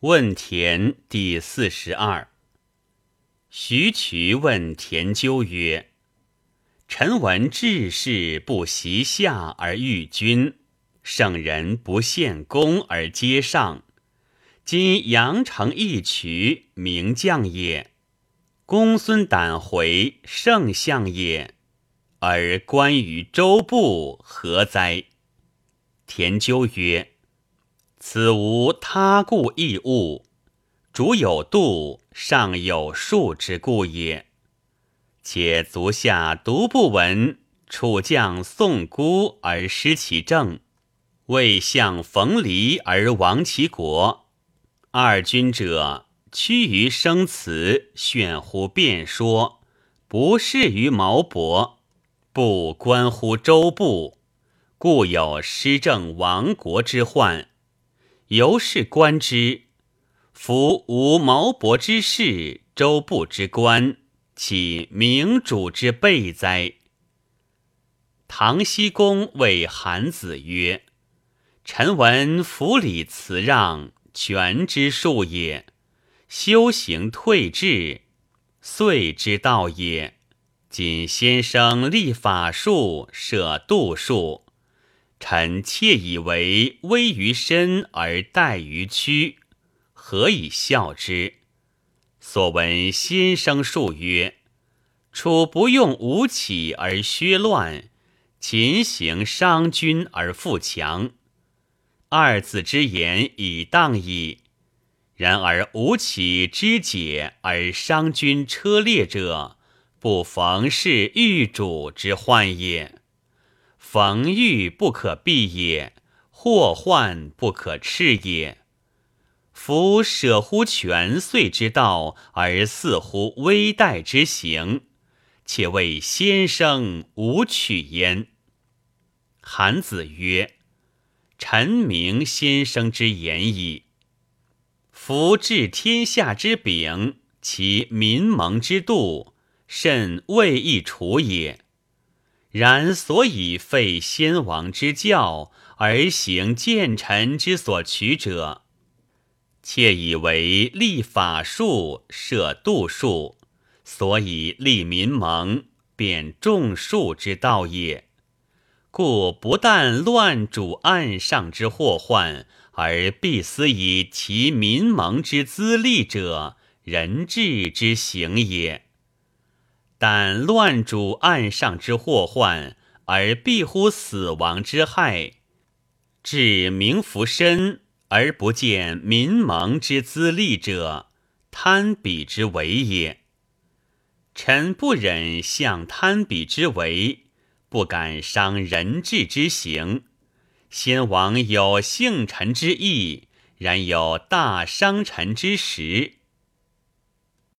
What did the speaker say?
问田第四十二。徐渠问田鸠曰：“臣闻治世不习下而御君，圣人不献功而接上。今阳城一渠，名将也；公孙胆回，圣相也。而关于周部，何哉？”田鸠曰。此无他故异物，主有度，上有数之故也。且足下独不闻楚将宋孤而失其政，魏相冯离而亡其国。二君者屈于生辞，炫乎辩说，不适于毛伯，不关乎周部，故有失政亡国之患。由是观之，夫无毛伯之事，周部之官，岂明主之备哉？唐僖公谓韩子曰：“臣闻府礼辞让，权之术也；修行退志，遂之道也。谨先生立法术，设度术。”臣妾以为危于身而待于躯，何以笑之？所闻先生述曰：“楚不用吴起而削乱，秦行伤君而富强。二字之言已当矣。然而吴起之解而伤君车裂者，不逢是欲主之患也。”逢遇不可避也，祸患不可斥也。夫舍乎权遂之道，而似乎危殆之行，且谓先生无取焉。韩子曰：“臣明先生之言矣。夫治天下之柄，其民盟之度，甚未易除也。”然所以废先王之教而行谏臣之所取者，窃以为立法术、设度数，所以立民盟、贬众庶之道也。故不但乱主案上之祸患，而必思以其民盟之资利者，人治之行也。但乱主岸上之祸患，而避乎死亡之害；至名服身而不见民盟之资利者，贪彼之为也。臣不忍向贪彼之为，不敢伤人质之行。先王有幸臣之意，然有大伤臣之时。